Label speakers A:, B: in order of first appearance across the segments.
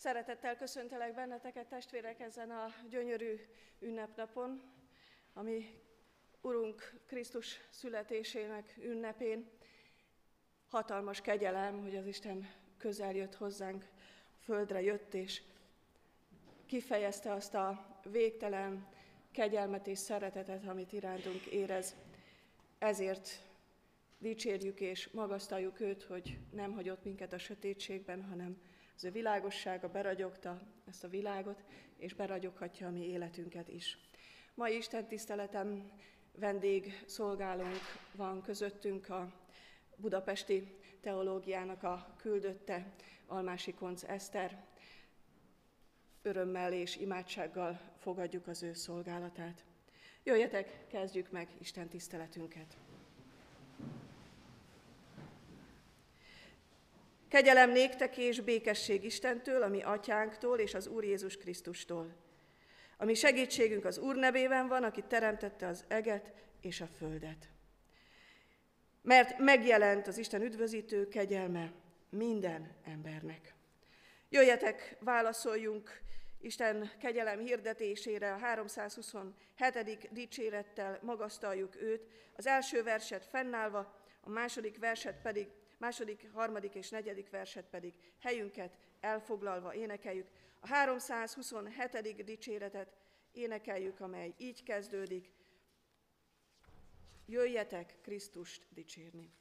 A: Szeretettel köszöntelek benneteket, testvérek, ezen a gyönyörű ünnepnapon, ami Urunk Krisztus születésének ünnepén. Hatalmas kegyelem, hogy az Isten közel jött hozzánk, földre jött, és kifejezte azt a végtelen kegyelmet és szeretetet, amit irántunk érez. Ezért dicsérjük és magasztaljuk őt, hogy nem hagyott minket a sötétségben, hanem az ő világossága beragyogta ezt a világot, és beragyoghatja a mi életünket is. Mai Isten tiszteletem vendég szolgálónk van közöttünk a budapesti teológiának a küldötte, Almási Konc Eszter. Örömmel és imádsággal fogadjuk az ő szolgálatát. Jöjjetek, kezdjük meg Isten tiszteletünket. Kegyelem néktek és békesség Istentől, ami atyánktól és az Úr Jézus Krisztustól. Ami segítségünk az Úr nevében van, aki teremtette az eget és a földet. Mert megjelent az Isten üdvözítő kegyelme minden embernek. Jöjjetek, válaszoljunk Isten kegyelem hirdetésére a 327. dicsérettel magasztaljuk őt, az első verset fennállva, a második verset pedig második, harmadik és negyedik verset pedig helyünket elfoglalva énekeljük. A 327. dicséretet énekeljük, amely így kezdődik. Jöjjetek Krisztust dicsérni.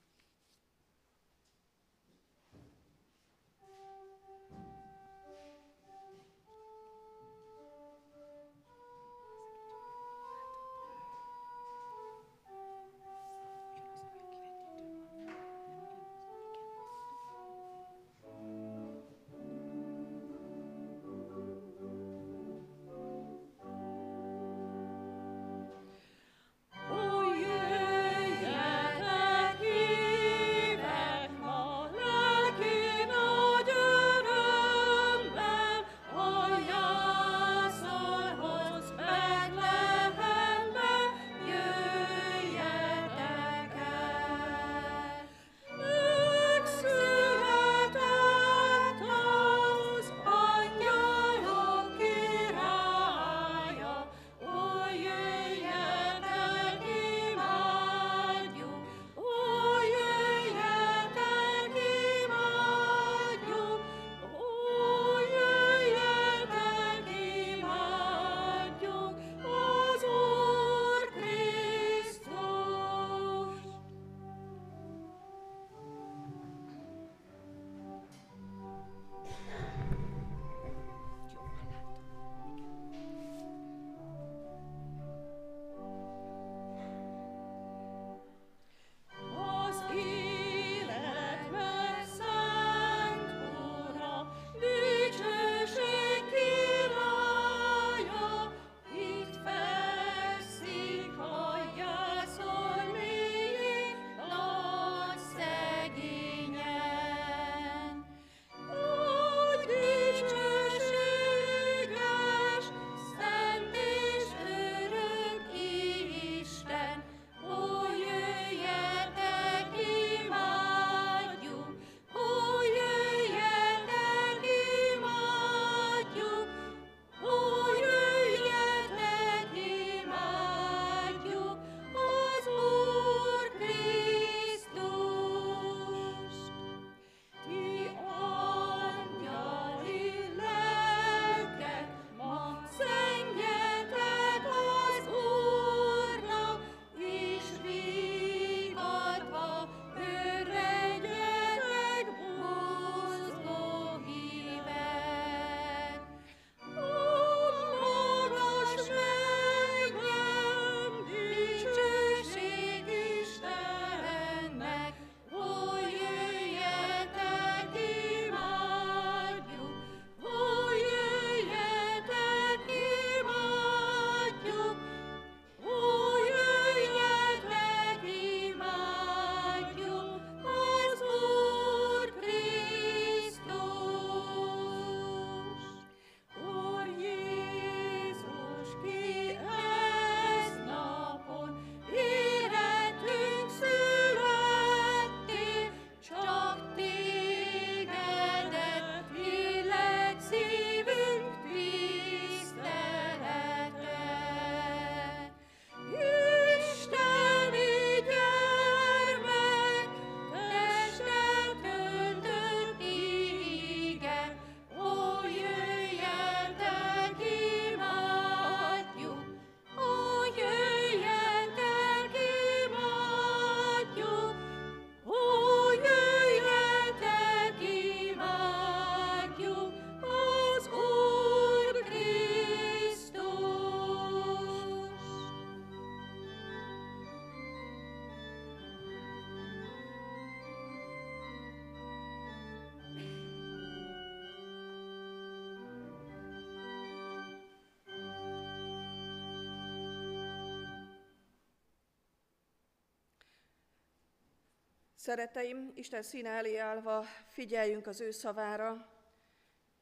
A: Szereteim, Isten színe elé állva figyeljünk az ő szavára,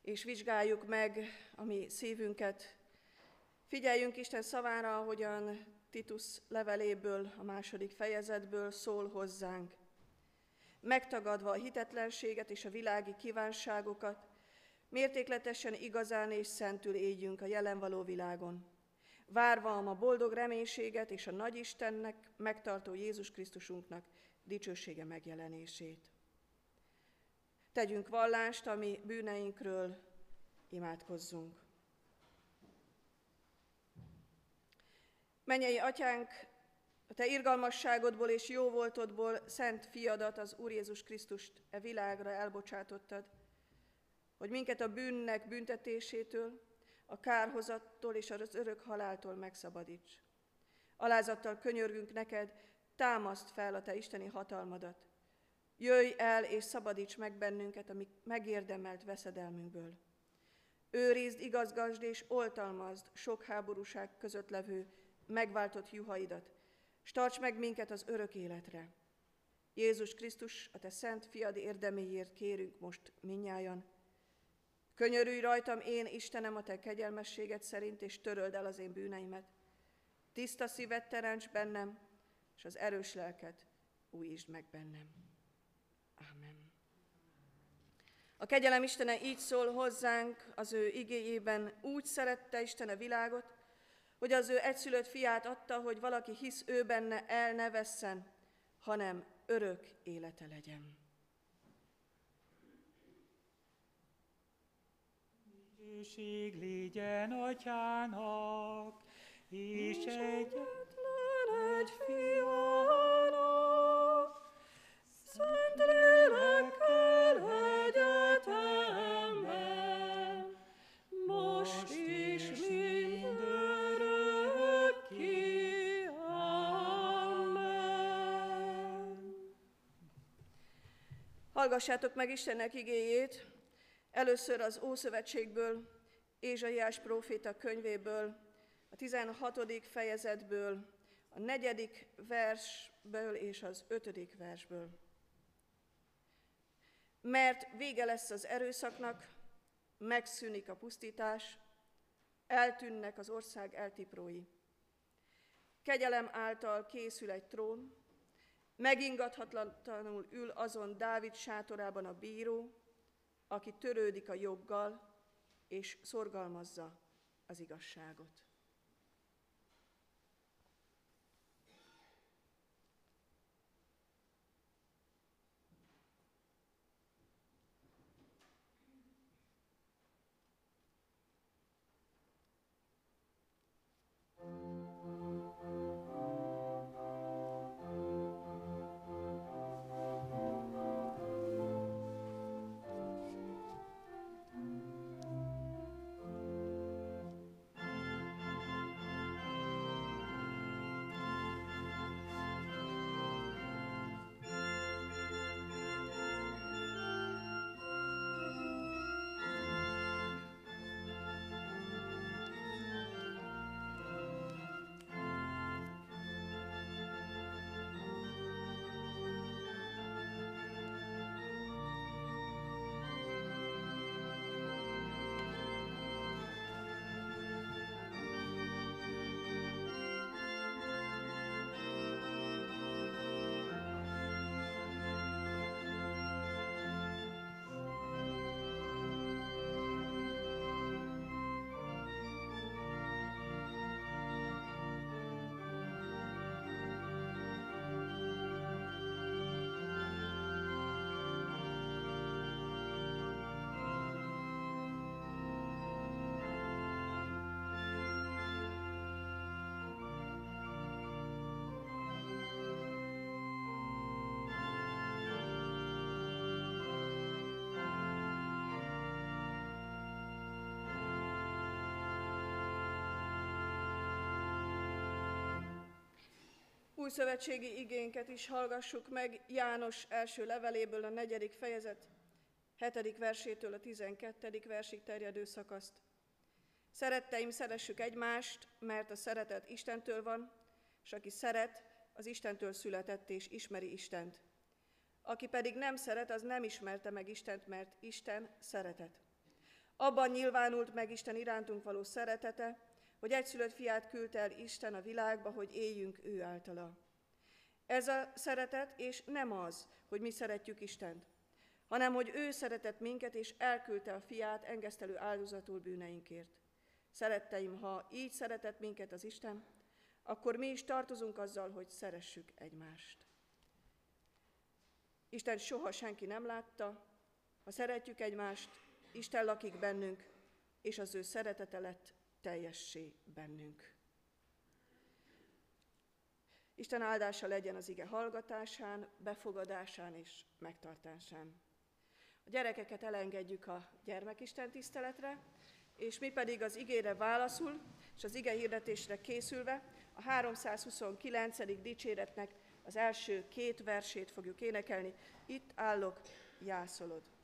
A: és vizsgáljuk meg a mi szívünket. Figyeljünk Isten szavára, ahogyan Titus leveléből, a második fejezetből szól hozzánk. Megtagadva a hitetlenséget és a világi kívánságokat, mértékletesen igazán és szentül éljünk a jelen való világon. Várva a ma boldog reménységet és a nagy Istennek megtartó Jézus Krisztusunknak dicsősége megjelenését. Tegyünk vallást, ami bűneinkről imádkozzunk. Menjei atyánk, a te irgalmasságodból és jó voltodból szent fiadat, az Úr Jézus Krisztust e világra elbocsátottad, hogy minket a bűnnek büntetésétől, a kárhozattól és az örök haláltól megszabadíts. Alázattal könyörgünk neked, támaszt fel a te isteni hatalmadat. Jöjj el és szabadíts meg bennünket a mi megérdemelt veszedelmünkből. Őrizd, igazgasd és oltalmazd sok háborúság között levő megváltott juhaidat, s tarts meg minket az örök életre. Jézus Krisztus, a Te szent fiad érdeméért kérünk most minnyájan. Könyörülj rajtam én, Istenem, a Te kegyelmességet szerint, és töröld el az én bűneimet. Tiszta szívet teremts bennem, és az erős lelket újítsd meg bennem. Amen. A kegyelem Istene így szól hozzánk az ő igéjében, úgy szerette Isten a világot, hogy az ő egyszülött fiát adta, hogy valaki hisz ő benne, el ne vesszen, hanem örök élete legyen.
B: Dicsőség legyen atyának, és egyetlen egy fiának, szent lélekkel egyetemben, most is mindörökké. Amen.
A: Hallgassátok meg Istennek igéjét, először az Ószövetségből, Ézsaiás próféta könyvéből, a 16. fejezetből, a negyedik versből és az ötödik versből. Mert vége lesz az erőszaknak, megszűnik a pusztítás, eltűnnek az ország eltiprói. Kegyelem által készül egy trón, megingathatlanul ül azon Dávid sátorában a bíró, aki törődik a joggal és szorgalmazza az igazságot. Új szövetségi igénket is hallgassuk meg János első leveléből a negyedik fejezet, hetedik versétől a tizenkettedik versig terjedő szakaszt. Szeretteim, szeressük egymást, mert a szeretet Istentől van, és aki szeret, az Istentől született és ismeri Istent.
C: Aki pedig nem szeret, az nem ismerte meg Istent, mert Isten szeretet. Abban nyilvánult meg Isten irántunk való szeretete, hogy egyszülött fiát küldte el Isten a világba, hogy éljünk ő általa. Ez a szeretet, és nem az, hogy mi szeretjük Istent, hanem hogy ő szeretett minket, és elküldte a fiát engesztelő áldozatul bűneinkért. Szeretteim, ha így szeretett minket az Isten, akkor mi is tartozunk azzal, hogy szeressük egymást. Isten soha senki nem látta, ha szeretjük egymást, Isten lakik bennünk, és az ő szeretete lett teljessé bennünk. Isten áldása legyen az ige hallgatásán, befogadásán és megtartásán. A gyerekeket elengedjük a gyermekisten tiszteletre, és mi pedig az igére válaszul, és az ige hirdetésre készülve a 329. dicséretnek az első két versét fogjuk énekelni. Itt állok, jászolod.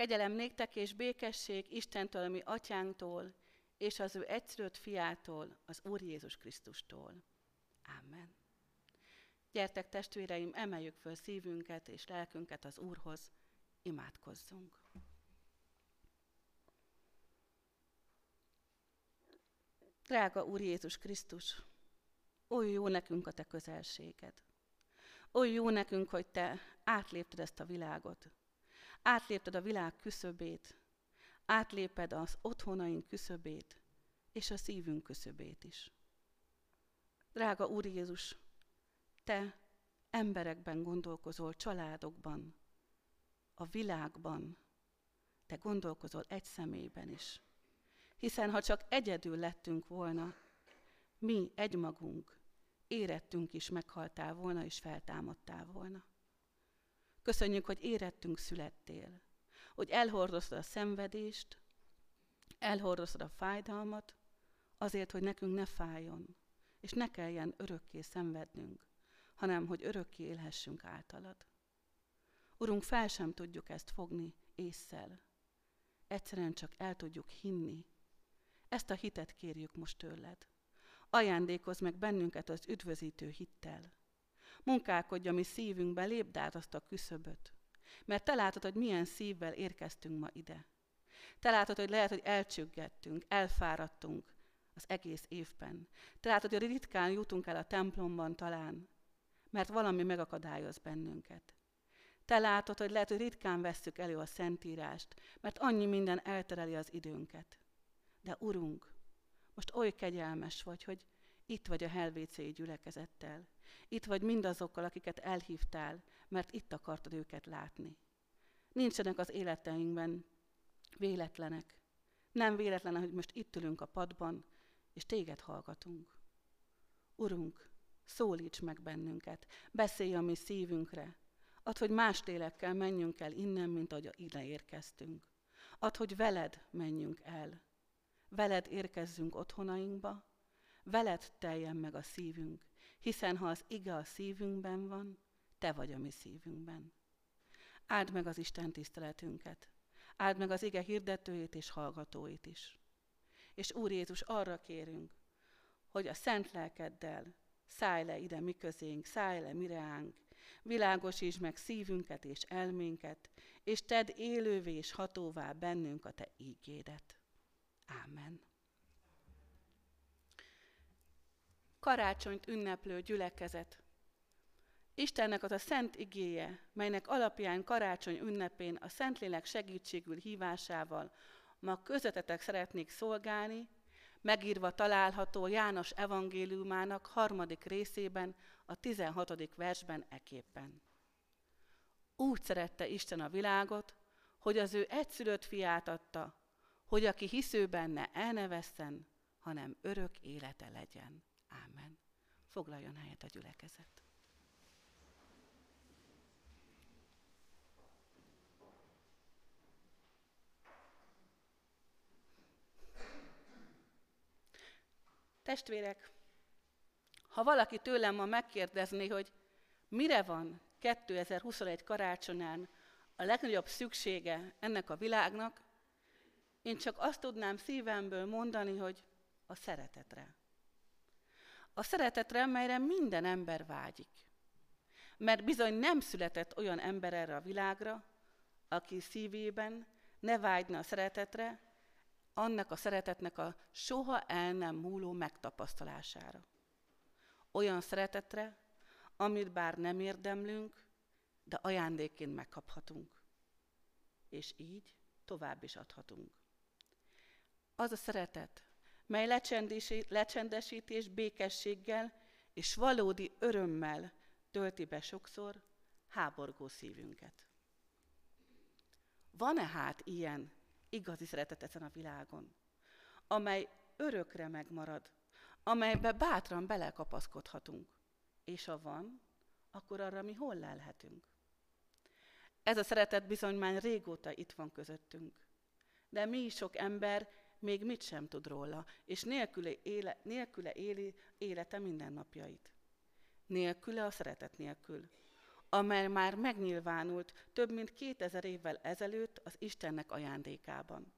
D: Kegyelem néktek és békesség Istentől, ami atyánktól, és az ő egyszülött fiától, az Úr Jézus Krisztustól. Amen. Gyertek testvéreim, emeljük föl szívünket és lelkünket az Úrhoz, imádkozzunk. Drága Úr Jézus Krisztus, oly jó nekünk a Te közelséged. Oly jó nekünk, hogy Te átlépted ezt a világot, Átlépted a világ küszöbét, átléped az otthonaink küszöbét, és a szívünk küszöbét is. Drága Úr Jézus, Te emberekben gondolkozol, családokban, a világban, Te gondolkozol egy személyben is. Hiszen ha csak egyedül lettünk volna, mi egymagunk, érettünk is meghaltál volna, és feltámadtál volna. Köszönjük, hogy érettünk születtél, hogy elhordoztad a szenvedést, elhordoztad a fájdalmat, azért, hogy nekünk ne fájjon, és ne kelljen örökké szenvednünk, hanem hogy örökké élhessünk általad. Urunk, fel sem tudjuk ezt fogni észszel. Egyszerűen csak el tudjuk hinni, Ezt a hitet kérjük most tőled. Ajándékozz meg bennünket az üdvözítő hittel. Munkálkodj a mi szívünkbe, lépd át azt a küszöböt. Mert te látod, hogy milyen szívvel érkeztünk ma ide. Te látod, hogy lehet, hogy elcsüggettünk, elfáradtunk az egész évben. Te látod, hogy ritkán jutunk el a templomban talán, mert valami megakadályoz bennünket. Te látod, hogy lehet, hogy ritkán vesszük elő a Szentírást, mert annyi minden eltereli az időnket. De Urunk, most oly kegyelmes vagy, hogy itt vagy a helvécéi gyülekezettel. Itt vagy mindazokkal, akiket elhívtál, mert itt akartad őket látni. Nincsenek az életeinkben véletlenek. Nem véletlen, hogy most itt ülünk a padban, és téged hallgatunk. Urunk, szólíts meg bennünket, beszélj a mi szívünkre, Add, hogy más lélekkel menjünk el innen, mint ahogy ide érkeztünk. Add, hogy veled menjünk el. Veled érkezzünk otthonainkba, veled teljen meg a szívünk, hiszen ha az ige a szívünkben van, te vagy a mi szívünkben. Áld meg az Isten tiszteletünket, áld meg az ige hirdetőjét és hallgatóit is. És Úr Jézus, arra kérünk, hogy a szent lelkeddel szállj le ide mi közénk, szállj le mireánk, világosíts meg szívünket és elménket, és tedd élővé és hatóvá bennünk a Te ígédet. Ámen. Karácsonyt ünneplő gyülekezet. Istennek az a szent igéje, melynek alapján karácsony ünnepén a Szentlélek segítségül hívásával ma közötetek szeretnék szolgálni, megírva található János evangéliumának harmadik részében, a 16. versben eképpen. Úgy szerette Isten a világot, hogy az ő egyszülött fiát adta, hogy aki hisző benne el ne vesszen, hanem örök élete legyen. Ámen. Foglaljon helyet a gyülekezet. Testvérek, ha valaki tőlem ma megkérdezné, hogy mire van 2021 karácsonyán a legnagyobb szüksége ennek a világnak, én csak azt tudnám szívemből mondani, hogy a szeretetre. A szeretetre, melyre minden ember vágyik. Mert bizony nem született olyan ember erre a világra, aki szívében ne vágyna a szeretetre, annak a szeretetnek a soha el nem múló megtapasztalására. Olyan szeretetre, amit bár nem érdemlünk, de ajándékként megkaphatunk. És így tovább is adhatunk. Az a szeretet, mely lecsendesítés békességgel és valódi örömmel tölti be sokszor háborgó szívünket. Van-e hát ilyen igazi szeretet ezen a világon, amely örökre megmarad, amelybe bátran belekapaszkodhatunk. És ha van, akkor arra mi hol lelhetünk? Ez a szeretet bizony már régóta itt van közöttünk. De mi sok ember még mit sem tud róla, és nélküle, éle, nélküle éli élete mindennapjait. Nélküle a szeretet nélkül, amely már megnyilvánult több mint 2000 évvel ezelőtt az Istennek ajándékában.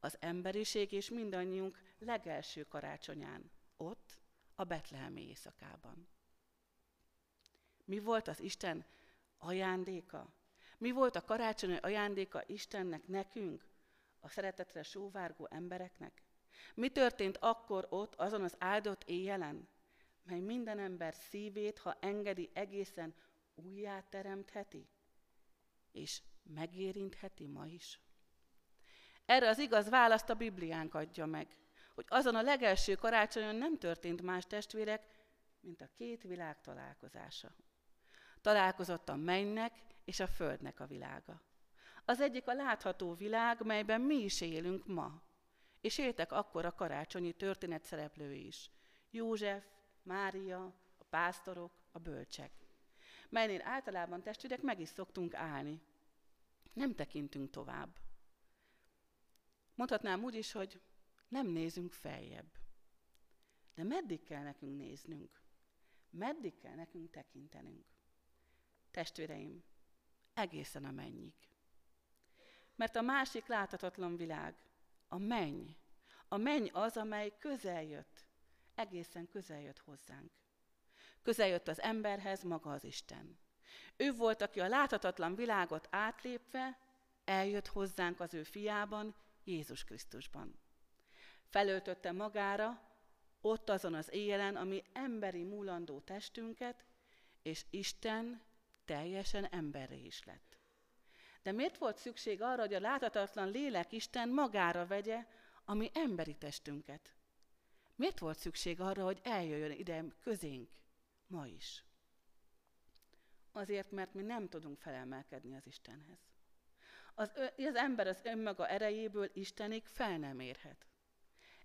D: Az emberiség és mindannyiunk legelső karácsonyán ott, a betlehemi éjszakában. Mi volt az Isten ajándéka? Mi volt a karácsonyi ajándéka Istennek nekünk, a szeretetre sóvárgó embereknek? Mi történt akkor ott, azon az áldott éjjelen, mely minden ember szívét, ha engedi, egészen újjá teremtheti, és megérintheti ma is? Erre az igaz választ a Bibliánk adja meg hogy azon a legelső karácsonyon nem történt más testvérek, mint a két világ találkozása. Találkozott a mennynek és a földnek a világa. Az egyik a látható világ, melyben mi is élünk ma. És éltek akkor a karácsonyi történet szereplői is. József, Mária, a pásztorok, a bölcsek. Melynél általában testvérek meg is szoktunk állni. Nem tekintünk tovább. Mondhatnám úgy is, hogy nem nézünk feljebb. De meddig kell nekünk néznünk? Meddig kell nekünk tekintenünk? Testvéreim, egészen a mennyig. Mert a másik láthatatlan világ, a menny, A menny az, amely közel jött, egészen közel jött hozzánk. Közel jött az emberhez maga az Isten. Ő volt, aki a láthatatlan világot átlépve eljött hozzánk az ő fiában, Jézus Krisztusban. Felöltötte magára, ott azon az éjjelen, ami emberi múlandó testünket, és Isten teljesen emberre is lett. De miért volt szükség arra, hogy a láthatatlan lélek Isten magára vegye a mi emberi testünket? Miért volt szükség arra, hogy eljöjjön ide közénk ma is? Azért, mert mi nem tudunk felemelkedni az Istenhez. Az, az ember az önmaga erejéből Istenig fel nem érhet.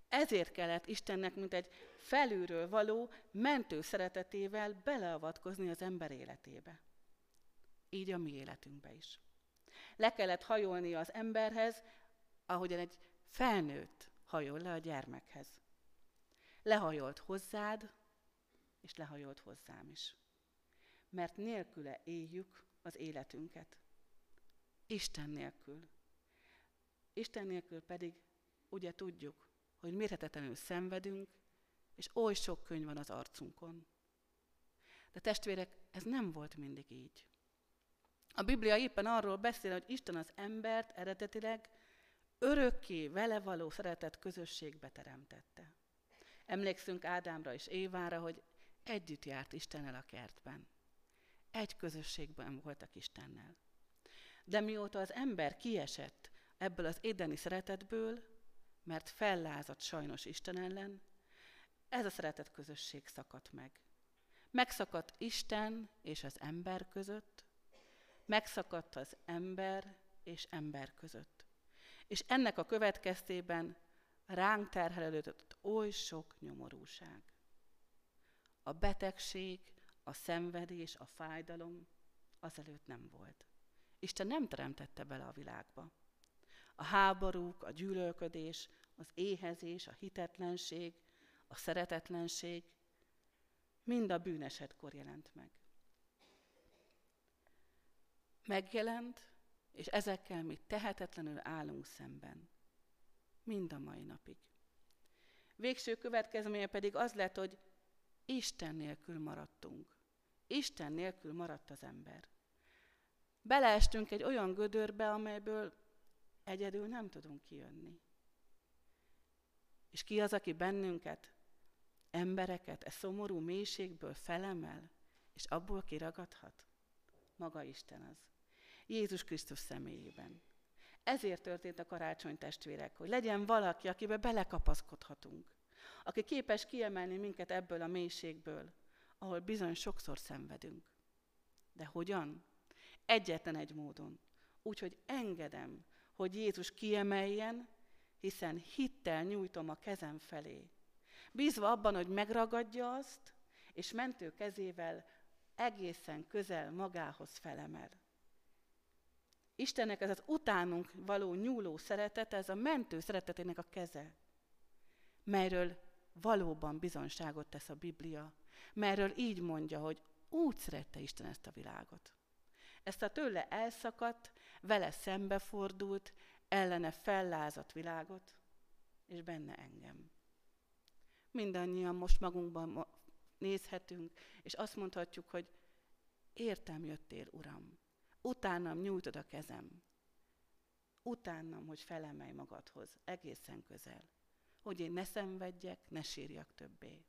D: Ezért kellett Istennek, mint egy felülről való, mentő szeretetével beleavatkozni az ember életébe. Így a mi életünkbe is. Le kellett hajolni az emberhez, ahogyan egy felnőtt hajol le a gyermekhez. Lehajolt hozzád, és lehajolt hozzám is. Mert nélküle éljük az életünket. Isten nélkül. Isten nélkül pedig ugye tudjuk, hogy mérhetetlenül szenvedünk, és oly sok könyv van az arcunkon. De testvérek, ez nem volt mindig így. A Biblia éppen arról beszél, hogy Isten az embert eredetileg örökké vele való szeretett közösségbe teremtette. Emlékszünk Ádámra és Évára, hogy együtt járt Istennel a kertben. Egy közösségben voltak Istennel. De mióta az ember kiesett ebből az édeni szeretetből, mert fellázadt sajnos Isten ellen, ez a szeretet közösség szakadt meg. Megszakadt Isten és az ember között, megszakadt az ember és ember között. És ennek a következtében ránk terhelődött oly sok nyomorúság. A betegség, a szenvedés, a fájdalom azelőtt nem volt. Isten nem teremtette bele a világba. A háborúk, a gyűlölködés, az éhezés, a hitetlenség, a szeretetlenség mind a bűnesetkor jelent meg. Megjelent, és ezekkel mi tehetetlenül állunk szemben. Mind a mai napig. Végső következménye pedig az lett, hogy Isten nélkül maradtunk. Isten nélkül maradt az ember. Beleestünk egy olyan gödörbe, amelyből egyedül nem tudunk kijönni. És ki az, aki bennünket, embereket, e szomorú mélységből felemel, és abból kiragadhat? Maga Isten az. Jézus Krisztus személyében. Ezért történt a karácsony testvérek, hogy legyen valaki, akibe belekapaszkodhatunk, aki képes kiemelni minket ebből a mélységből, ahol bizony sokszor szenvedünk. De hogyan? Egyetlen egy módon. Úgyhogy engedem, hogy Jézus kiemeljen, hiszen hittel nyújtom a kezem felé. Bízva abban, hogy megragadja azt, és mentő kezével egészen közel magához felemel. Istennek ez az utánunk való nyúló szeretet, ez a mentő szeretetének a keze, melyről valóban bizonságot tesz a Biblia, melyről így mondja, hogy úgy szerette Isten ezt a világot. Ezt a tőle elszakadt, vele szembefordult, ellene fellázadt világot, és benne engem. Mindannyian most magunkban nézhetünk, és azt mondhatjuk, hogy értem jöttél, Uram. Utánam nyújtod a kezem. Utánam, hogy felemelj magadhoz, egészen közel. Hogy én ne szenvedjek, ne sírjak többé.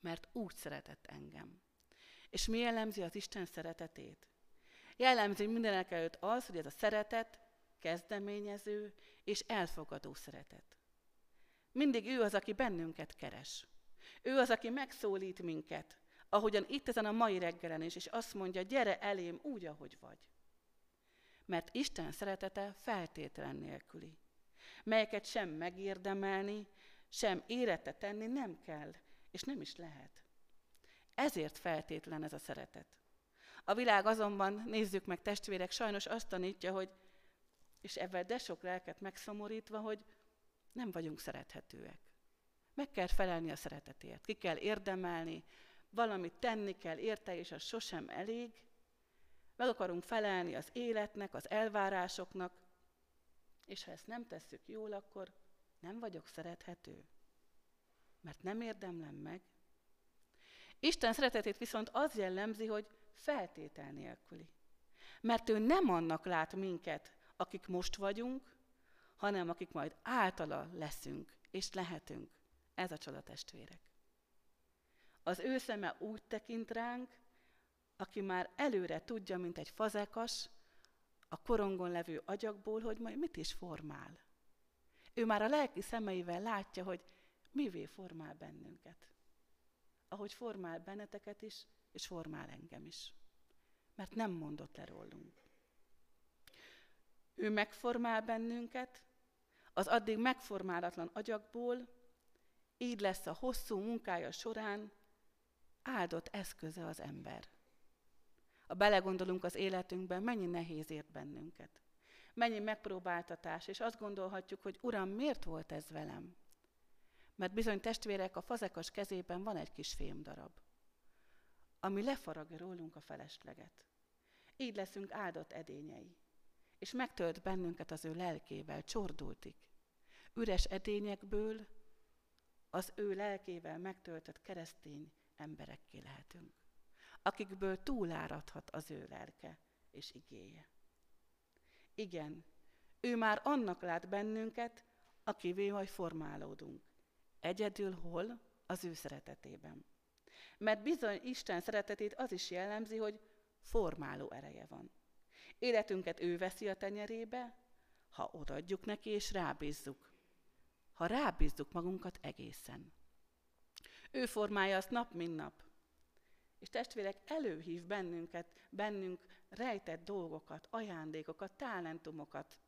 D: Mert úgy szeretett engem. És mi jellemzi az Isten szeretetét? Jellemzi mindenek előtt az, hogy ez a szeretet kezdeményező és elfogadó szeretet. Mindig ő az, aki bennünket keres. Ő az, aki megszólít minket, ahogyan itt ezen a mai reggelen is, és azt mondja, gyere elém úgy, ahogy vagy. Mert Isten szeretete feltétlen nélküli, melyeket sem megérdemelni, sem érette tenni nem kell, és nem is lehet. Ezért feltétlen ez a szeretet. A világ azonban, nézzük meg testvérek, sajnos azt tanítja, hogy, és ebben de sok lelket megszomorítva, hogy nem vagyunk szerethetőek. Meg kell felelni a szeretetért, ki kell érdemelni, valamit tenni kell érte, és az sosem elég. Meg akarunk felelni az életnek, az elvárásoknak, és ha ezt nem tesszük jól, akkor Nem vagyok szerethető? Mert nem érdemlem meg? Isten szeretetét viszont az jellemzi, hogy feltétel nélküli. Mert ő nem annak lát minket, akik most vagyunk, hanem akik majd általa leszünk és lehetünk. Ez a csoda testvérek. Az ő szeme úgy tekint ránk, aki már előre tudja, mint egy fazekas, a korongon levő agyakból, hogy majd mit is formál. Ő már a lelki szemeivel látja, hogy mivé formál bennünket. Ahogy formál benneteket is, és formál engem is. Mert nem mondott le rólunk. Ő megformál bennünket, az addig megformálatlan agyakból, így lesz a hosszú munkája során áldott eszköze az ember. Ha belegondolunk az életünkben, mennyi nehéz ért bennünket. Mennyi megpróbáltatás, és azt gondolhatjuk, hogy Uram, miért volt ez velem? Mert bizony testvérek, a fazekas kezében van egy kis fémdarab, ami lefaragja rólunk a felesleget. Így leszünk áldott edényei és megtölt bennünket az ő lelkével, csordultik. Üres edényekből az ő lelkével megtöltött keresztény emberekké lehetünk, akikből túláradhat az ő lelke és igéje. Igen, ő már annak lát bennünket, akivé majd formálódunk. Egyedül hol? Az ő szeretetében. Mert bizony Isten szeretetét az is jellemzi, hogy formáló ereje van. Életünket ő veszi a tenyerébe, ha odaadjuk neki és rábízzuk. Ha rábízzuk magunkat egészen. Ő formálja azt nap, mint nap. És testvérek, előhív bennünket, bennünk rejtett dolgokat, ajándékokat, talentumokat.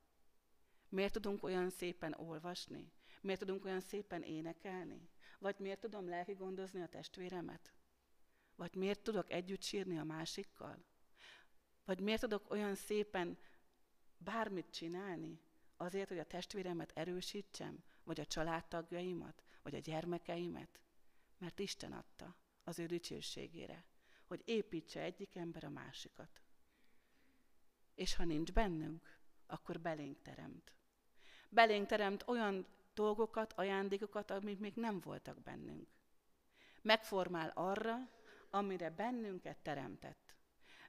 D: Miért tudunk olyan szépen olvasni? Miért tudunk olyan szépen énekelni? Vagy miért tudom lelki gondozni a testvéremet? Vagy miért tudok együtt sírni a másikkal? Vagy miért tudok olyan szépen bármit csinálni azért, hogy a testvéremet erősítsem, vagy a családtagjaimat, vagy a gyermekeimet? Mert Isten adta az ő dicsőségére, hogy építse egyik ember a másikat. És ha nincs bennünk, akkor belénk teremt. Belénk teremt olyan dolgokat, ajándékokat, amik még nem voltak bennünk. Megformál arra, amire bennünket teremtett.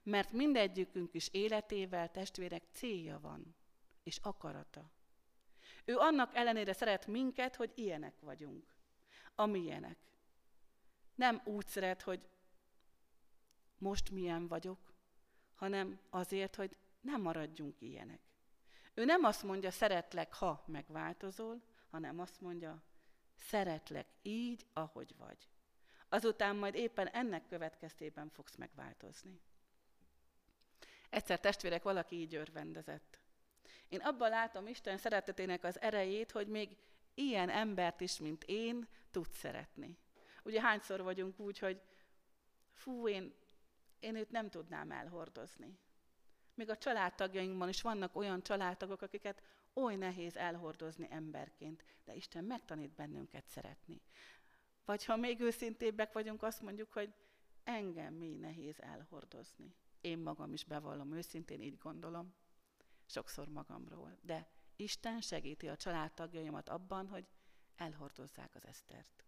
D: Mert mindegyikünk is életével, testvérek, célja van, és akarata. Ő annak ellenére szeret minket, hogy ilyenek vagyunk, amilyenek. Nem úgy szeret, hogy most milyen vagyok, hanem azért, hogy nem maradjunk ilyenek. Ő nem azt mondja, szeretlek, ha megváltozol, hanem azt mondja, szeretlek így, ahogy vagy. Azután majd éppen ennek következtében fogsz megváltozni. Egyszer testvérek, valaki így örvendezett. Én abban látom Isten szeretetének az erejét, hogy még ilyen embert is, mint én, tud szeretni. Ugye hányszor vagyunk úgy, hogy fú, én, én őt nem tudnám elhordozni. Még a családtagjainkban is vannak olyan családtagok, akiket oly nehéz elhordozni emberként, de Isten megtanít bennünket szeretni. Vagy ha még őszintébbek vagyunk, azt mondjuk, hogy engem mi nehéz elhordozni. Én magam is bevallom őszintén, így gondolom, sokszor magamról. De Isten segíti a családtagjaimat abban, hogy elhordozzák az Esztert.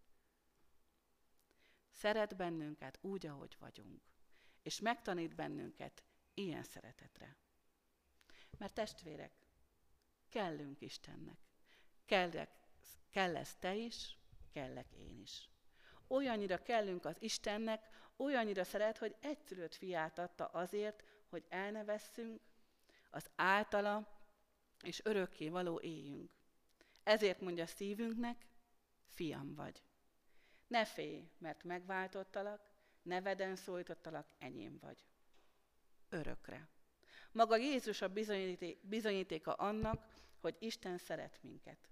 D: Szeret bennünket úgy, ahogy vagyunk, és megtanít bennünket ilyen szeretetre. Mert testvérek, kellünk Istennek. Kellek, kell lesz te is, kellek én is. Olyannyira kellünk az Istennek, olyannyira szeret, hogy egyszülött fiát adta azért, hogy elnevesszünk, az általa és örökké való éljünk. Ezért mondja szívünknek, fiam vagy. Ne félj, mert megváltottalak, neveden szólítottalak, enyém vagy. Örökre. Maga Jézus a bizonyítéka annak, hogy Isten szeret minket.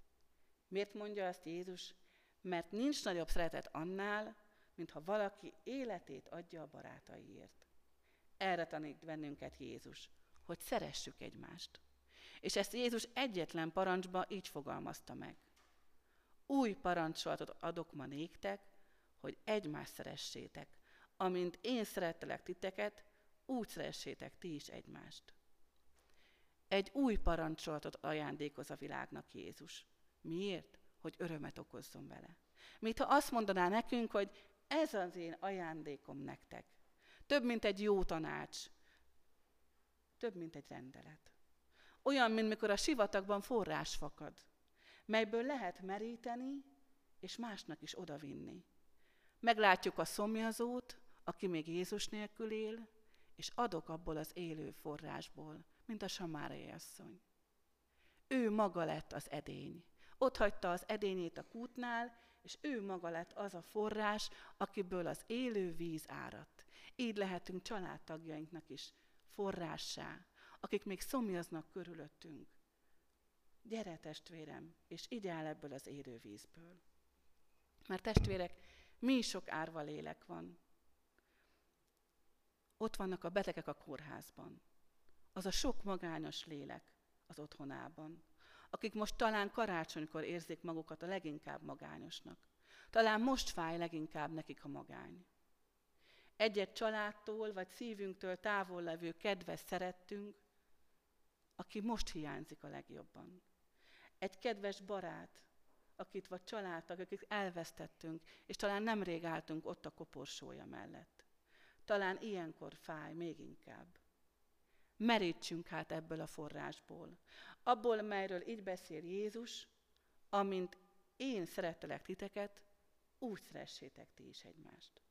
D: Miért mondja azt Jézus? Mert nincs nagyobb szeretet annál, mintha valaki életét adja a barátaiért. Erre tanít bennünket Jézus, hogy szeressük egymást. És ezt Jézus egyetlen parancsba így fogalmazta meg. Új parancsolatot adok ma néktek, hogy egymást szeressétek. Amint én szerettelek titeket, úgy szeressétek ti is egymást. Egy új parancsolatot ajándékoz a világnak Jézus. Miért? hogy örömet okozzon vele. Mint ha azt mondaná nekünk, hogy ez az én ajándékom nektek. Több, mint egy jó tanács. Több, mint egy rendelet. Olyan, mint mikor a sivatagban forrás fakad, melyből lehet meríteni, és másnak is odavinni. Meglátjuk a szomjazót, aki még Jézus nélkül él, és adok abból az élő forrásból, mint a Samárai asszony. Ő maga lett az edény. Ott hagyta az edényét a kútnál, és ő maga lett az a forrás, akiből az élő víz áradt. Így lehetünk családtagjainknak is forrássá, akik még szomjaznak körülöttünk. Gyere, testvérem, és így áll ebből az élő vízből. Mert testvérek, mi sok árva lélek van. Ott vannak a betegek a kórházban. Az a sok magányos lélek az otthonában, akik most talán karácsonykor érzik magukat a leginkább magányosnak. Talán most fáj leginkább nekik a magány. Egyet családtól vagy szívünktől távol levő kedves szerettünk, aki most hiányzik a legjobban. Egy kedves barát, akit vagy családtag, akit elvesztettünk, és talán nemrég álltunk ott a koporsója mellett. Talán ilyenkor fáj még inkább. Merítsünk hát ebből a forrásból. Abból, melyről így beszél Jézus, amint én szerettelek titeket, úgy szeressétek ti is egymást.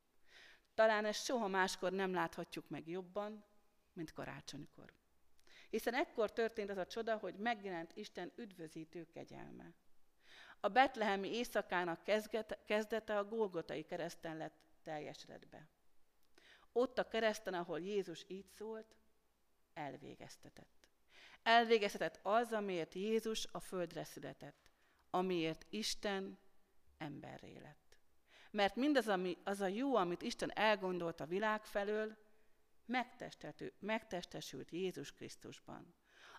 D: Talán ezt soha máskor nem láthatjuk meg jobban, mint karácsonykor. Hiszen ekkor történt az a csoda, hogy megjelent Isten üdvözítő kegyelme. A betlehemi éjszakának kezdete a Golgotai kereszten lett teljesedve. Ott a kereszten, ahol Jézus így szólt, elvégeztetett. Elvégeztetett az, amiért Jézus a földre született, amiért Isten emberré lett. Mert mindaz, ami, az a jó, amit Isten elgondolt a világ felől, megtestesült Jézus Krisztusban,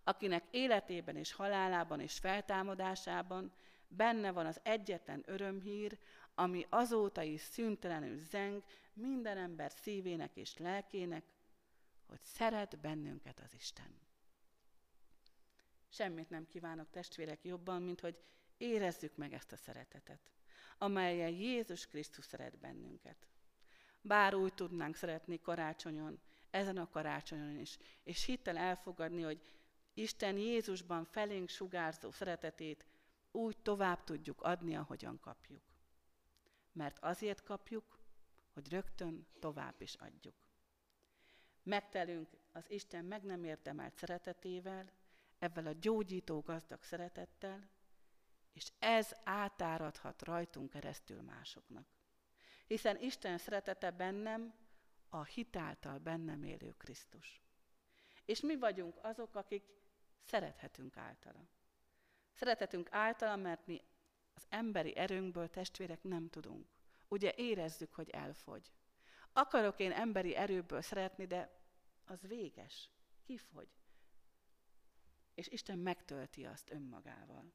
D: akinek életében és halálában és feltámadásában benne van az egyetlen örömhír, ami azóta is szüntelenül zeng minden ember szívének és lelkének, hogy szeret bennünket az Isten. Semmit nem kívánok testvérek jobban, mint hogy érezzük meg ezt a szeretetet, amelyen Jézus Krisztus szeret bennünket. Bár úgy tudnánk szeretni karácsonyon, ezen a karácsonyon is, és hittel elfogadni, hogy Isten Jézusban felénk sugárzó szeretetét úgy tovább tudjuk adni, ahogyan kapjuk. Mert azért kapjuk, hogy rögtön tovább is adjuk. Megtelünk az Isten meg nem érdemelt szeretetével, ebben a gyógyító gazdag szeretettel, és ez átáradhat rajtunk keresztül másoknak. Hiszen Isten szeretete bennem a hitáltal bennem élő Krisztus. És mi vagyunk azok, akik szerethetünk általa. Szerethetünk általa, mert mi az emberi erőnkből testvérek nem tudunk. Ugye érezzük, hogy elfogy. Akarok én emberi erőből szeretni, de az véges. Kifogy. És Isten megtölti azt önmagával.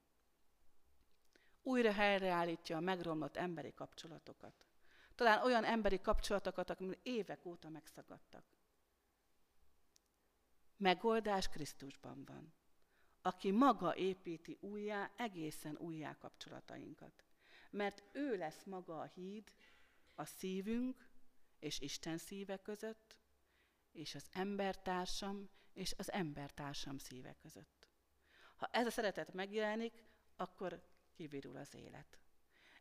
D: Újra helyreállítja a megromlott emberi kapcsolatokat. Talán olyan emberi kapcsolatokat, amik évek óta megszagadtak. Megoldás Krisztusban van aki maga építi újjá, egészen újjá kapcsolatainkat. Mert ő lesz maga a híd a szívünk és Isten szíve között, és az embertársam és az embertársam szíve között. Ha ez a szeretet megjelenik, akkor kivirul az élet.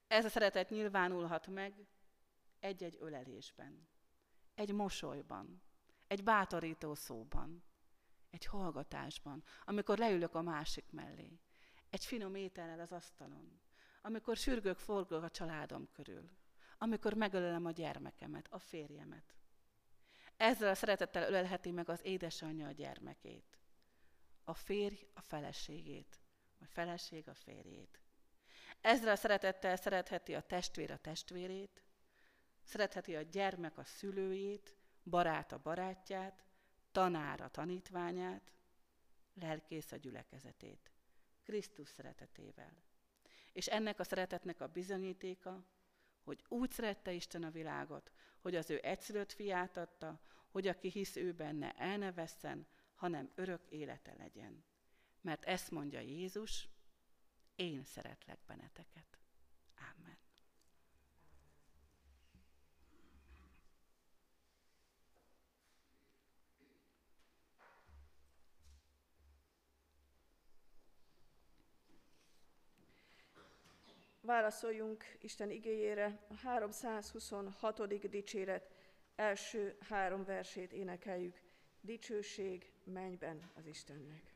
D: Ez a szeretet nyilvánulhat meg egy-egy ölelésben, egy mosolyban, egy bátorító szóban, egy hallgatásban, amikor leülök a másik mellé, egy finom étellel az asztalon, amikor sürgök, forgok a családom körül, amikor megölelem a gyermekemet, a férjemet. Ezzel a szeretettel ölelheti meg az édesanyja a gyermekét, a férj a feleségét, vagy feleség a férjét. Ezzel a szeretettel szeretheti a testvér a testvérét, szeretheti a gyermek a szülőjét, barát a barátját, tanár a tanítványát, lelkész a gyülekezetét, Krisztus szeretetével. És ennek a szeretetnek a bizonyítéka, hogy úgy szerette Isten a világot, hogy az ő egyszülött fiát adta, hogy aki hisz ő benne el ne vesszen, hanem örök élete legyen. Mert ezt mondja Jézus, én szeretlek benneteket. Amen.
C: Válaszoljunk Isten igéjére, a 326. dicséret első három versét énekeljük. Dicsőség mennyben az Istennek.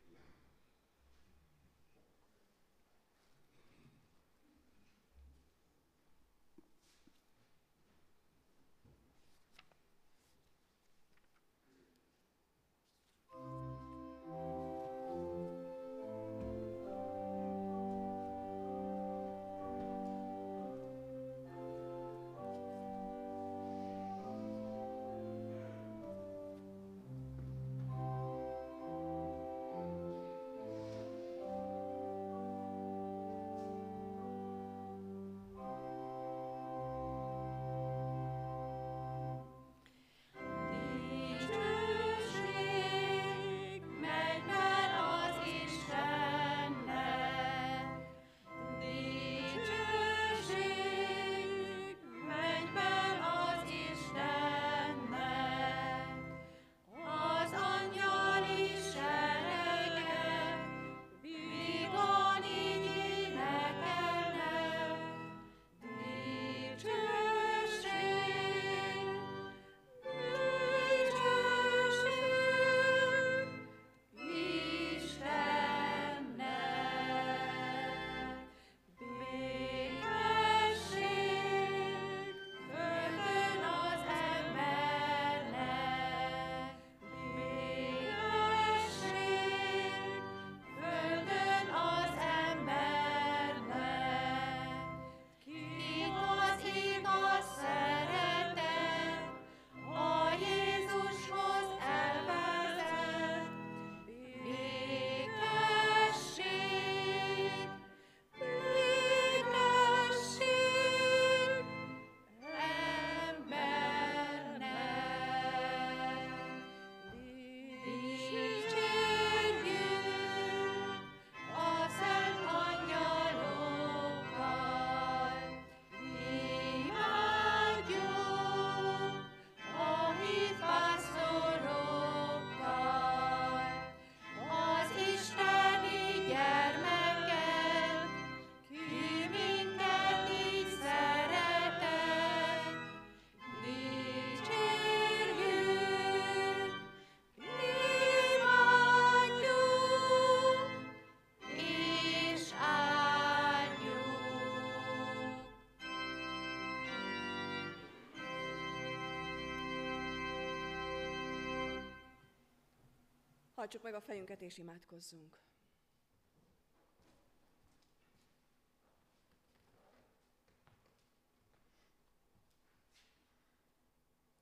C: Hajtsuk meg a fejünket és imádkozzunk.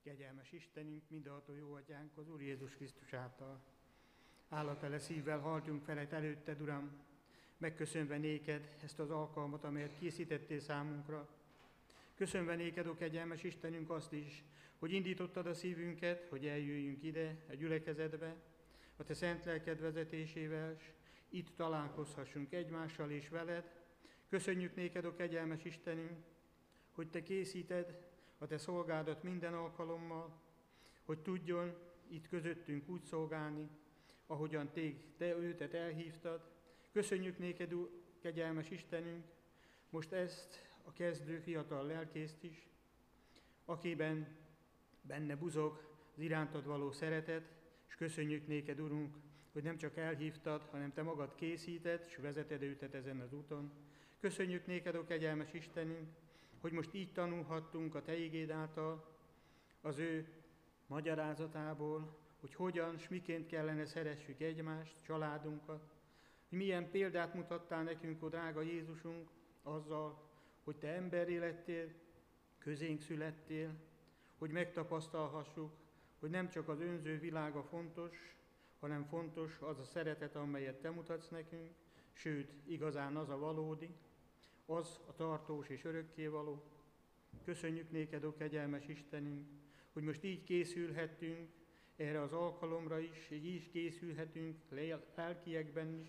E: Kegyelmes Istenünk, mindenható jó atyánk, az Úr Jézus Krisztus által. Állatele szívvel haltunk felett előtted, Uram, megköszönve néked ezt az alkalmat, amelyet készítettél számunkra. Köszönve néked, ó kegyelmes Istenünk, azt is, hogy indítottad a szívünket, hogy eljöjjünk ide, a gyülekezetbe, a Te szent lelked vezetésével, itt találkozhassunk egymással és veled. Köszönjük néked, a kegyelmes Istenünk, hogy Te készíted a Te szolgádat minden alkalommal, hogy tudjon itt közöttünk úgy szolgálni, ahogyan te, te őtet elhívtad. Köszönjük néked, kegyelmes Istenünk, most ezt a kezdő fiatal lelkészt is, akiben benne buzog az irántad való szeretet, és köszönjük néked, Urunk, hogy nem csak elhívtad, hanem Te magad készíted, és vezeted őtet ezen az úton. Köszönjük néked, ó kegyelmes Istenünk, hogy most így tanulhattunk a Te igéd által, az ő magyarázatából, hogy hogyan és miként kellene szeressük egymást, családunkat, hogy milyen példát mutattál nekünk, ó drága Jézusunk, azzal, hogy Te emberi lettél, közénk születtél, hogy megtapasztalhassuk, hogy nem csak az önző világa fontos, hanem fontos az a szeretet, amelyet te mutatsz nekünk, sőt, igazán az a valódi, az a tartós és örökkévaló. Köszönjük néked, ó kegyelmes Istenünk, hogy most így készülhetünk erre az alkalomra is, így készülhetünk lelkiekben is,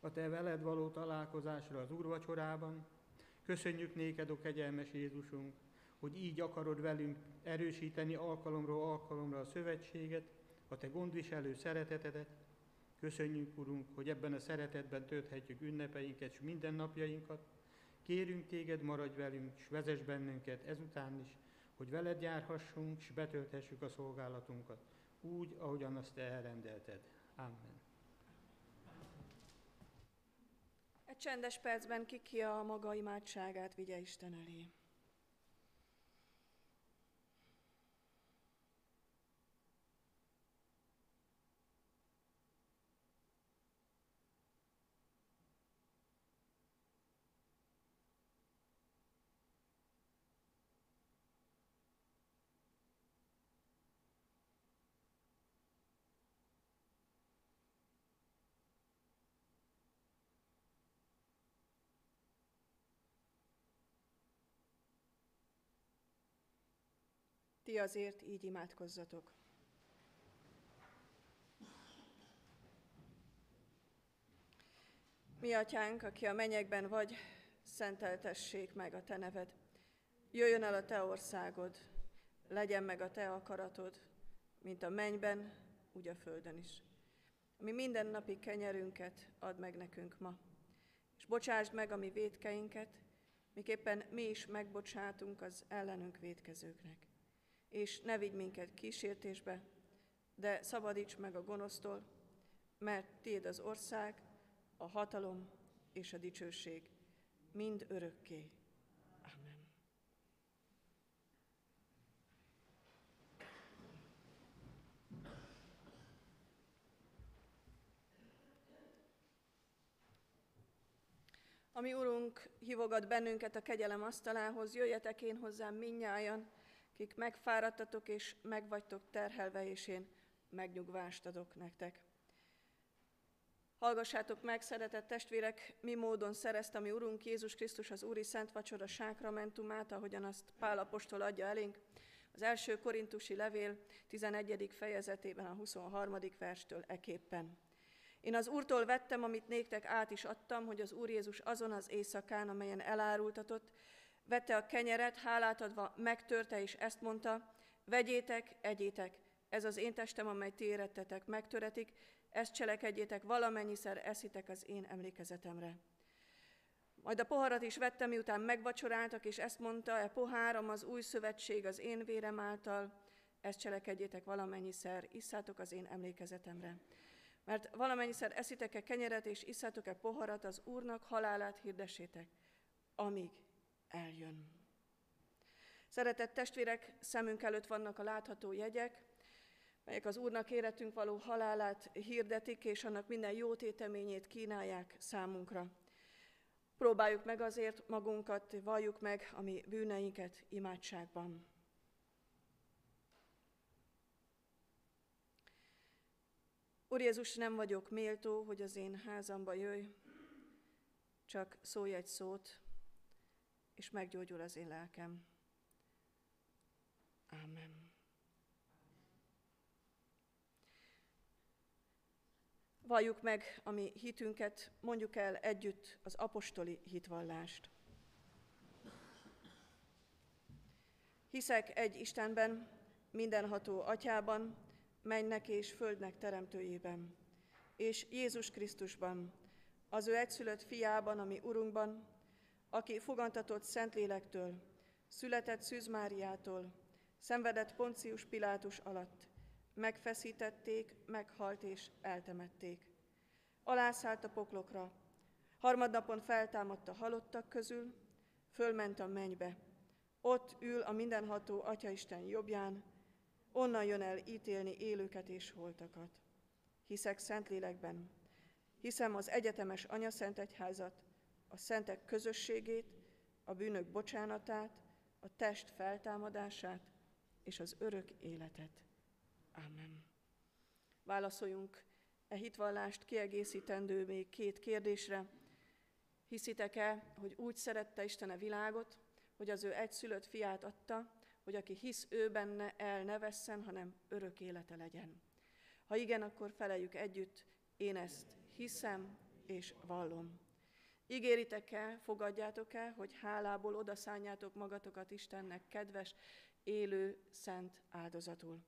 E: a Te veled való találkozásra az úrvacsorában. Köszönjük néked, o kegyelmes Jézusunk, hogy így akarod velünk erősíteni alkalomról alkalomra a szövetséget, a Te gondviselő szeretetedet. Köszönjük, Urunk, hogy ebben a szeretetben tölthetjük ünnepeinket és mindennapjainkat. Kérünk Téged, maradj velünk, és vezess bennünket ezután is, hogy veled járhassunk, és betölthessük a szolgálatunkat, úgy, ahogyan azt Te elrendelted. Amen.
A: Egy csendes percben ki ki a maga imádságát vigye Isten elé. Ti azért így imádkozzatok. Mi atyánk, aki a mennyekben vagy, szenteltessék meg a te neved. Jöjjön el a te országod, legyen meg a te akaratod, mint a mennyben, úgy a földön is. Mi mindennapi kenyerünket add meg nekünk ma, és bocsásd meg a mi védkeinket, miképpen mi is megbocsátunk az ellenünk védkezőknek és ne vigy minket kísértésbe, de szabadíts meg a gonosztól, mert Tiéd az ország, a hatalom és a dicsőség, mind örökké. Amen. Ami Urunk hívogat bennünket a kegyelem asztalához, jöjjetek én hozzám minnyájan, kik megfáradtatok és megvagytok terhelve, és én megnyugvást adok nektek. Hallgassátok meg, szeretett testvérek, mi módon szerezte mi Urunk Jézus Krisztus az Úri Szent Vacsora sákramentumát, ahogyan azt Pál Apostol adja elénk, az első korintusi levél 11. fejezetében a 23. verstől eképpen. Én az Úrtól vettem, amit néktek át is adtam, hogy az Úr Jézus azon az éjszakán, amelyen elárultatott, Vette a kenyeret, hálát adva megtörte, és ezt mondta, vegyétek, egyétek, ez az én testem, amely ti érettetek, megtöretik, ezt cselekedjétek, valamennyiszer eszitek az én emlékezetemre. Majd a poharat is vette, miután megvacsoráltak, és ezt mondta, e poháram az új szövetség az én vérem által, ezt cselekedjétek valamennyiszer, isszátok az én emlékezetemre. Mert valamennyiszer eszitek-e kenyeret, és isszátok-e poharat, az Úrnak halálát hirdessétek, amíg eljön. Szeretett testvérek, szemünk előtt vannak a látható jegyek, melyek az Úrnak életünk való halálát hirdetik, és annak minden jó téteményét kínálják számunkra. Próbáljuk meg azért magunkat, valljuk meg a mi bűneinket imádságban. Úr Jézus, nem vagyok méltó, hogy az én házamba jöjj, csak szólj egy szót, és meggyógyul az én lelkem. Amen. Valljuk meg a mi hitünket, mondjuk el együtt az apostoli hitvallást. Hiszek egy Istenben, mindenható atyában, mennek és földnek teremtőjében, és Jézus Krisztusban, az ő egyszülött fiában, ami Urunkban, aki fogantatott Szentlélektől, született Szűz Máriától, szenvedett Poncius Pilátus alatt, megfeszítették, meghalt és eltemették. Alászállt a poklokra, harmadnapon feltámadt a halottak közül, fölment a mennybe. Ott ül a mindenható Atyaisten jobbján, onnan jön el ítélni élőket és holtakat. Hiszek Szentlélekben, hiszem az egyetemes Anyaszent Egyházat, a szentek közösségét, a bűnök bocsánatát, a test feltámadását és az örök életet. Amen. Válaszoljunk e hitvallást kiegészítendő még két kérdésre. Hiszitek-e, hogy úgy szerette Isten a világot, hogy az ő egyszülött fiát adta, hogy aki hisz ő benne, el ne vesszen, hanem örök élete legyen. Ha igen, akkor feleljük együtt, én ezt hiszem és vallom. Ígéritek-e, fogadjátok-e, hogy hálából odaszánjátok magatokat Istennek kedves, élő, szent áldozatul?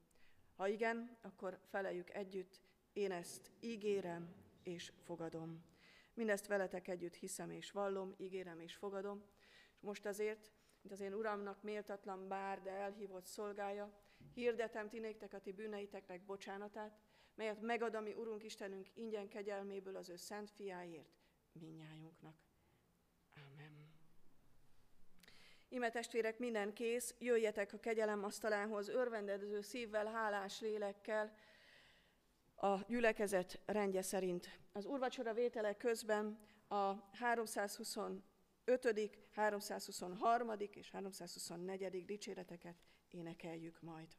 A: Ha igen, akkor feleljük együtt, én ezt ígérem és fogadom. Mindezt veletek együtt hiszem és vallom, ígérem és fogadom. És most azért, mint az én Uramnak méltatlan bár, de elhívott szolgája, hirdetem ti néktek a ti bűneiteknek bocsánatát, melyet megad a mi Urunk Istenünk ingyen kegyelméből az ő szent fiáért, minnyájunknak. Amen. Ime testvérek, minden kész, jöjjetek a kegyelem asztalához, örvendező szívvel, hálás lélekkel, a gyülekezet rendje szerint. Az úrvacsora vétele közben a 325., 323. és 324. dicséreteket énekeljük majd.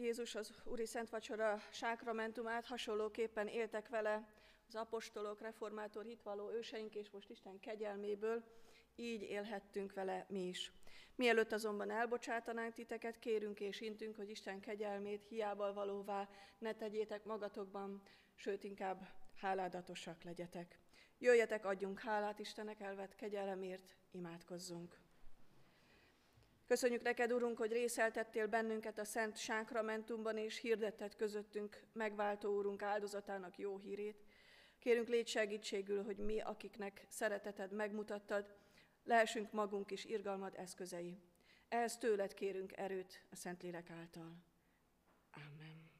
A: Jézus az Úri Szent Vacsora sákramentumát hasonlóképpen éltek vele az apostolok, reformátor hitvalló őseink, és most Isten kegyelméből így élhettünk vele mi is. Mielőtt azonban elbocsátanánk titeket, kérünk és intünk, hogy Isten kegyelmét hiába valóvá ne tegyétek magatokban, sőt inkább háládatosak legyetek. Jöjjetek, adjunk hálát Istenek elvett kegyelemért, imádkozzunk. Köszönjük neked, Urunk, hogy részeltettél bennünket a Szent Sákramentumban, és hirdetted közöttünk megváltó Úrunk áldozatának jó hírét. Kérünk légy segítségül, hogy mi, akiknek szereteted megmutattad, lehessünk magunk is irgalmad eszközei. Ehhez tőled kérünk erőt a Szentlélek által. Amen.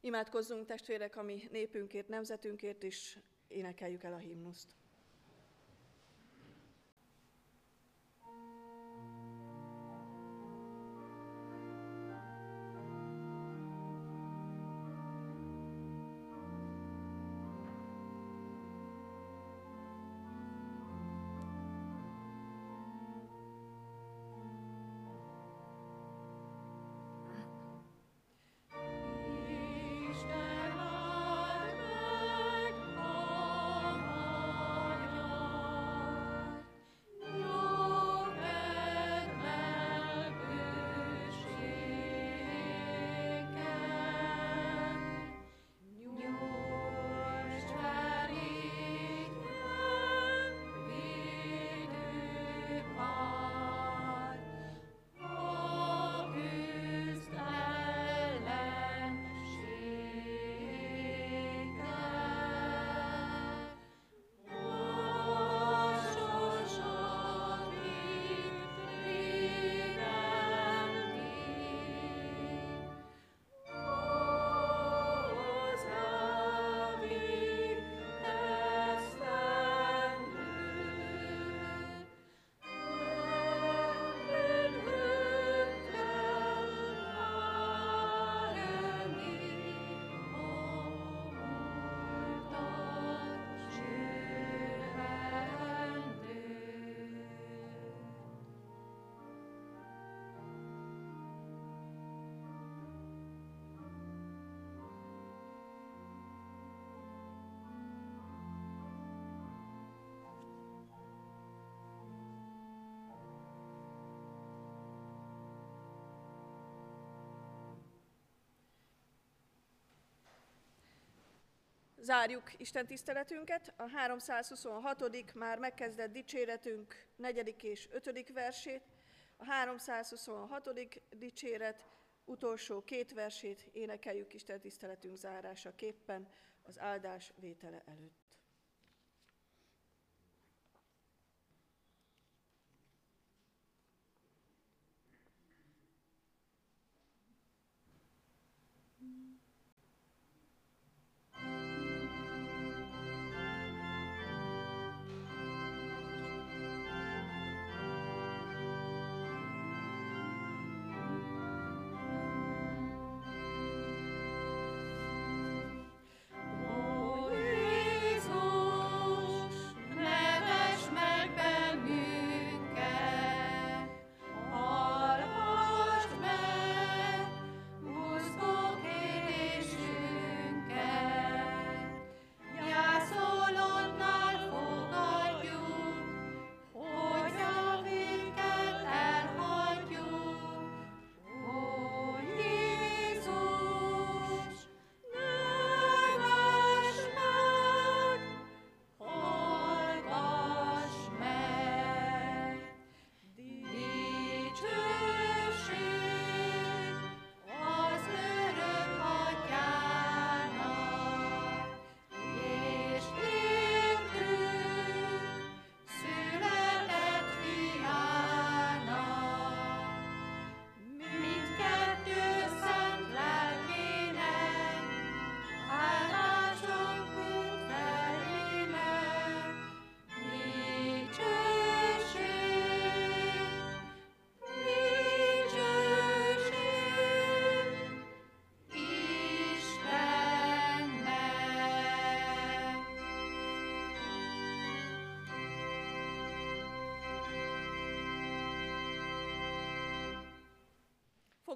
A: Imádkozzunk testvérek, ami népünkért, nemzetünkért is énekeljük el a himnuszt. Zárjuk Isten tiszteletünket, a 326. már megkezdett dicséretünk 4. és 5. versét, a 326. dicséret utolsó két versét énekeljük Isten tiszteletünk zárásaképpen az áldás vétele előtt.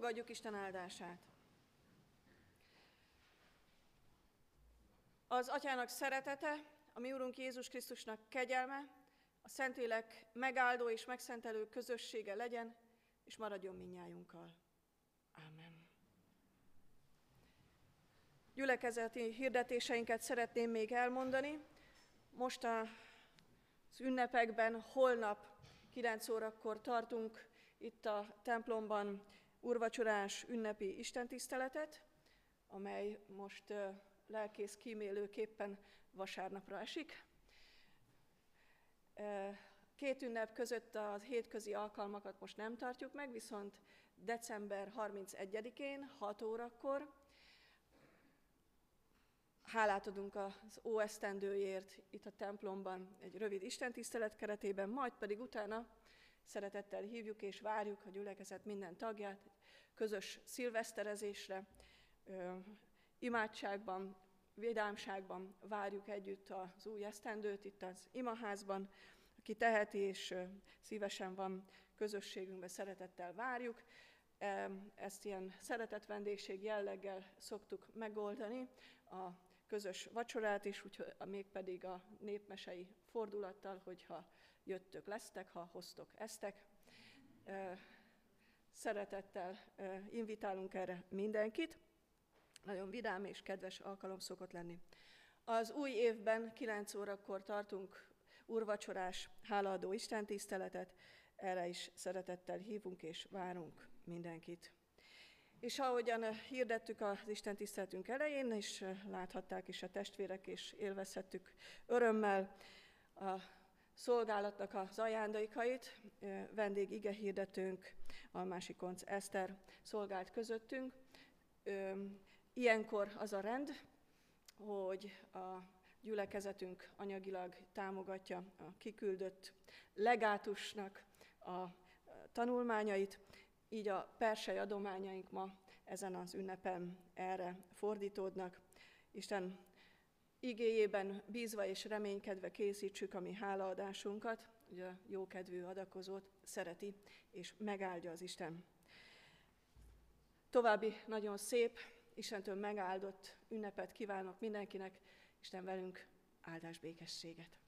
A: Fogadjuk Isten áldását. Az Atyának szeretete, a mi Urunk Jézus Krisztusnak kegyelme, a Szentlélek megáldó és megszentelő közössége legyen, és maradjon minnyájunkkal. Amen. Gyülekezeti hirdetéseinket szeretném még elmondani. Most az ünnepekben holnap 9 órakor tartunk itt a templomban urvacsorás ünnepi istentiszteletet, amely most lelkész kímélőképpen vasárnapra esik. Két ünnep között a hétközi alkalmakat most nem tartjuk meg, viszont december 31-én 6 órakor hálát adunk az óesztendőért itt a templomban egy rövid istentisztelet keretében, majd pedig utána szeretettel hívjuk és várjuk a gyülekezet minden tagját közös szilveszterezésre, imádságban, védámságban várjuk együtt az új esztendőt itt az imaházban, aki teheti és szívesen van közösségünkbe, szeretettel várjuk. Ezt ilyen szeretett vendégség jelleggel szoktuk megoldani, a közös vacsorát is, úgyhogy mégpedig a népmesei fordulattal, hogyha jöttök, lesztek, ha hoztok, esztek. Szeretettel invitálunk erre mindenkit. Nagyon vidám és kedves alkalom szokott lenni. Az új évben 9 órakor tartunk urvacsorás, hálaadó istentiszteletet, erre is szeretettel hívunk és várunk mindenkit. És ahogyan hirdettük az Isten tiszteltünk elején, és láthatták is a testvérek, és élvezhettük örömmel a szolgálatnak az ajándékait, vendég ige hirdetőnk, a másikonc Eszter szolgált közöttünk. Ilyenkor az a rend, hogy a gyülekezetünk anyagilag támogatja a kiküldött legátusnak a tanulmányait, így a persei adományaink ma ezen az ünnepen erre fordítódnak. Isten igéjében bízva és reménykedve készítsük a mi hálaadásunkat, hogy a jókedvű adakozót szereti és megáldja az Isten. További nagyon szép, Istentől megáldott ünnepet kívánok mindenkinek, Isten velünk áldás békességet.